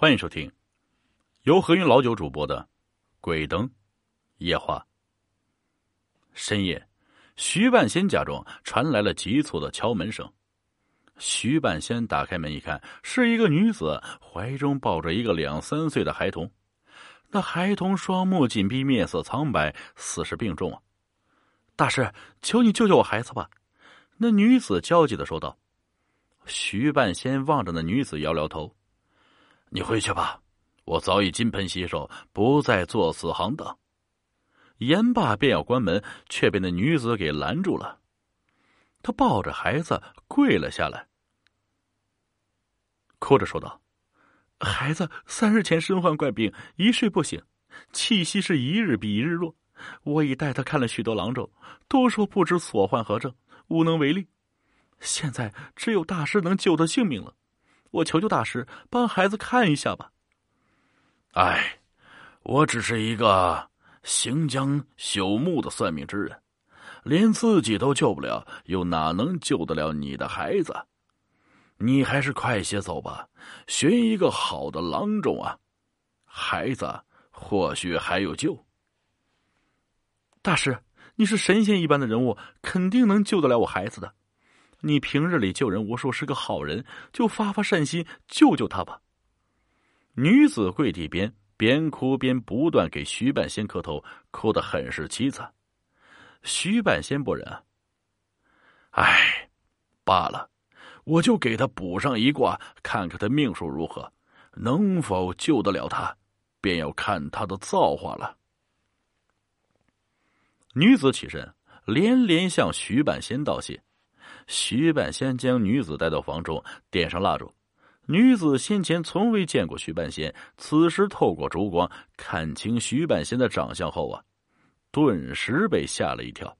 欢迎收听由何云老九主播的《鬼灯夜话》。深夜，徐半仙家中传来了急促的敲门声。徐半仙打开门一看，是一个女子怀中抱着一个两三岁的孩童。那孩童双目紧闭，面色苍白，似是病重啊！大师，求你救救我孩子吧！那女子焦急的说道。徐半仙望着那女子，摇摇头。你回去吧，我早已金盆洗手，不再做此行当。言罢便要关门，却被那女子给拦住了。他抱着孩子跪了下来，哭着说道：“孩子三日前身患怪病，一睡不醒，气息是一日比一日弱。我已带他看了许多郎中，都说不知所患何症，无能为力。现在只有大师能救他性命了。”我求求大师帮孩子看一下吧。哎，我只是一个行将朽木的算命之人，连自己都救不了，又哪能救得了你的孩子？你还是快些走吧，寻一个好的郎中啊，孩子或许还有救。大师，你是神仙一般的人物，肯定能救得了我孩子的。你平日里救人无数，是个好人，就发发善心，救救他吧。女子跪地边，边哭边不断给徐半仙磕头，哭得很是凄惨。徐半仙不忍啊，唉，罢了，我就给他补上一卦，看看他命数如何，能否救得了他，便要看他的造化了。女子起身，连连向徐半仙道谢。徐半仙将女子带到房中，点上蜡烛。女子先前从未见过徐半仙，此时透过烛光看清徐半仙的长相后啊，顿时被吓了一跳。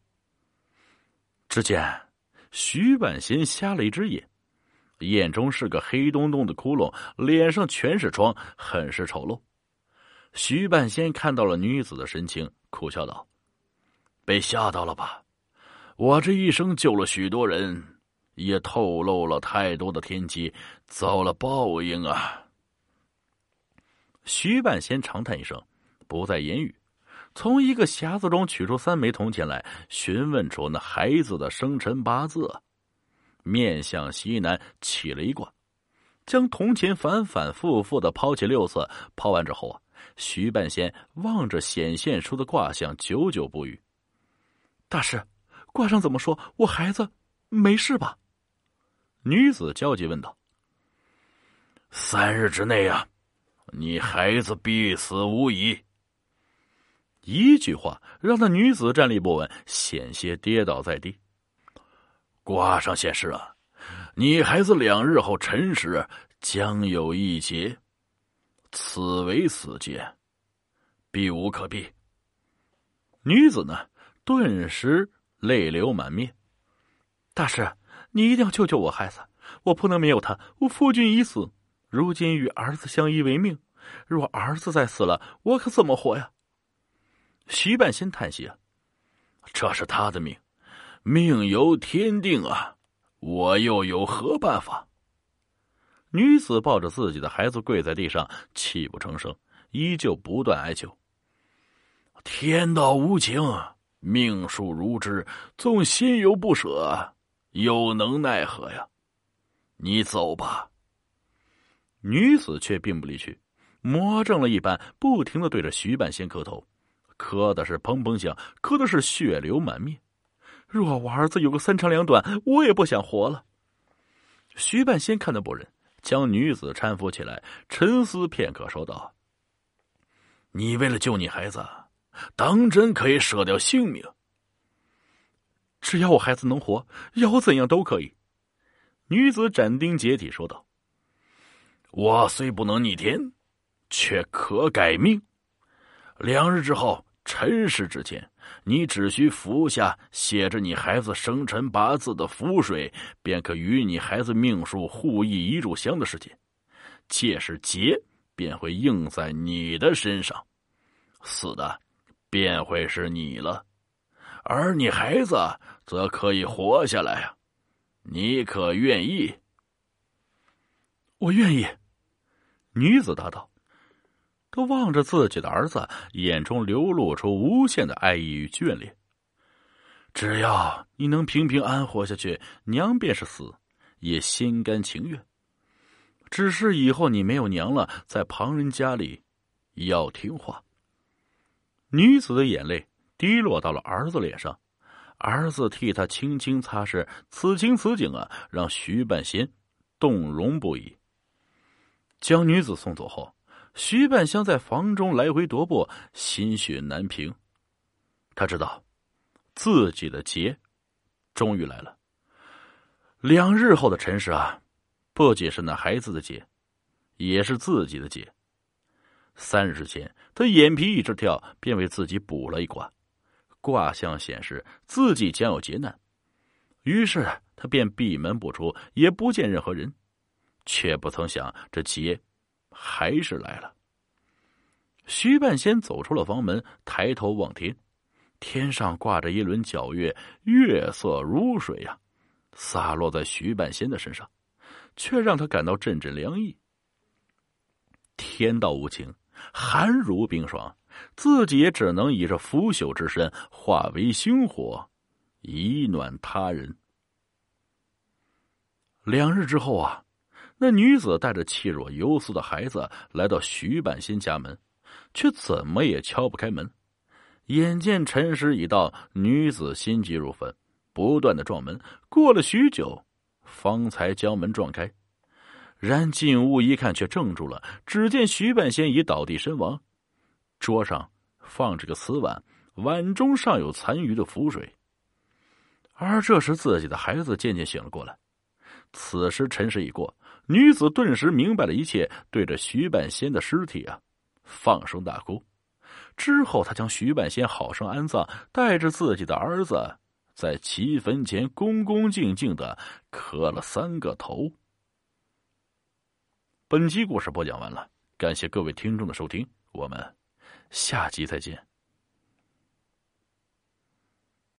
只见徐半仙瞎了一只眼，眼中是个黑洞洞的窟窿，脸上全是疮，很是丑陋。徐半仙看到了女子的神情，苦笑道：“被吓到了吧？”我这一生救了许多人，也透露了太多的天机，遭了报应啊！徐半仙长叹一声，不再言语，从一个匣子中取出三枚铜钱来，询问出那孩子的生辰八字，面向西南起了一卦，将铜钱反反复复的抛起六次，抛完之后啊，徐半仙望着显现出的卦象，久久不语。大师。卦上怎么说？我孩子没事吧？女子焦急问道。三日之内啊，你孩子必死无疑。一句话让那女子站立不稳，险些跌倒在地。卦上显示啊，你孩子两日后辰时将有一劫，此为死劫，避无可避。女子呢，顿时。泪流满面，大师，你一定要救救我孩子！我不能没有他。我夫君已死，如今与儿子相依为命。若儿子再死了，我可怎么活呀？徐半仙叹息啊，这是他的命，命由天定啊，我又有何办法？女子抱着自己的孩子跪在地上，泣不成声，依旧不断哀求：天道无情。命数如之，纵心有不舍，又能奈何呀？你走吧。女子却并不离去，魔怔了一般，不停的对着徐半仙磕头，磕的是砰砰响，磕的是血流满面。若我儿子有个三长两短，我也不想活了。徐半仙看得不忍，将女子搀扶起来，沉思片刻，说道：“你为了救你孩子。”当真可以舍掉性命？只要我孩子能活，要怎样都可以。女子斩钉截铁说道：“我虽不能逆天，却可改命。两日之后辰时之前，你只需服下写着你孩子生辰八字的符水，便可与你孩子命数互异一炷香的时间。届时劫便会应在你的身上，死的。”便会是你了，而你孩子则可以活下来啊！你可愿意？我愿意。女子答道：“都望着自己的儿子，眼中流露出无限的爱意与眷恋。只要你能平平安活下去，娘便是死，也心甘情愿。只是以后你没有娘了，在旁人家里要听话。”女子的眼泪滴落到了儿子脸上，儿子替他轻轻擦拭，此情此景啊，让徐半仙动容不已。将女子送走后，徐半香在房中来回踱步，心绪难平。他知道，自己的劫终于来了。两日后的辰时啊，不仅是那孩子的劫，也是自己的劫。三日前，他眼皮一直跳，便为自己卜了一卦，卦象显示自己将有劫难。于是他便闭门不出，也不见任何人。却不曾想，这劫还是来了。徐半仙走出了房门，抬头望天，天上挂着一轮皎月，月色如水呀，洒落在徐半仙的身上，却让他感到阵阵凉意。天道无情，寒如冰霜，自己也只能以这腐朽之身化为星火，以暖他人。两日之后啊。那女子带着气若游丝的孩子来到徐半仙家门，却怎么也敲不开门。眼见辰时已到，女子心急如焚，不断的撞门。过了许久，方才将门撞开。然进屋一看，却怔住了。只见徐半仙已倒地身亡，桌上放着个瓷碗，碗中尚有残余的浮水。而这时，自己的孩子渐渐醒了过来。此时辰时已过。女子顿时明白了一切，对着徐半仙的尸体啊，放声大哭。之后，他将徐半仙好生安葬，带着自己的儿子，在其坟前恭恭敬敬的磕了三个头。本期故事播讲完了，感谢各位听众的收听，我们下集再见。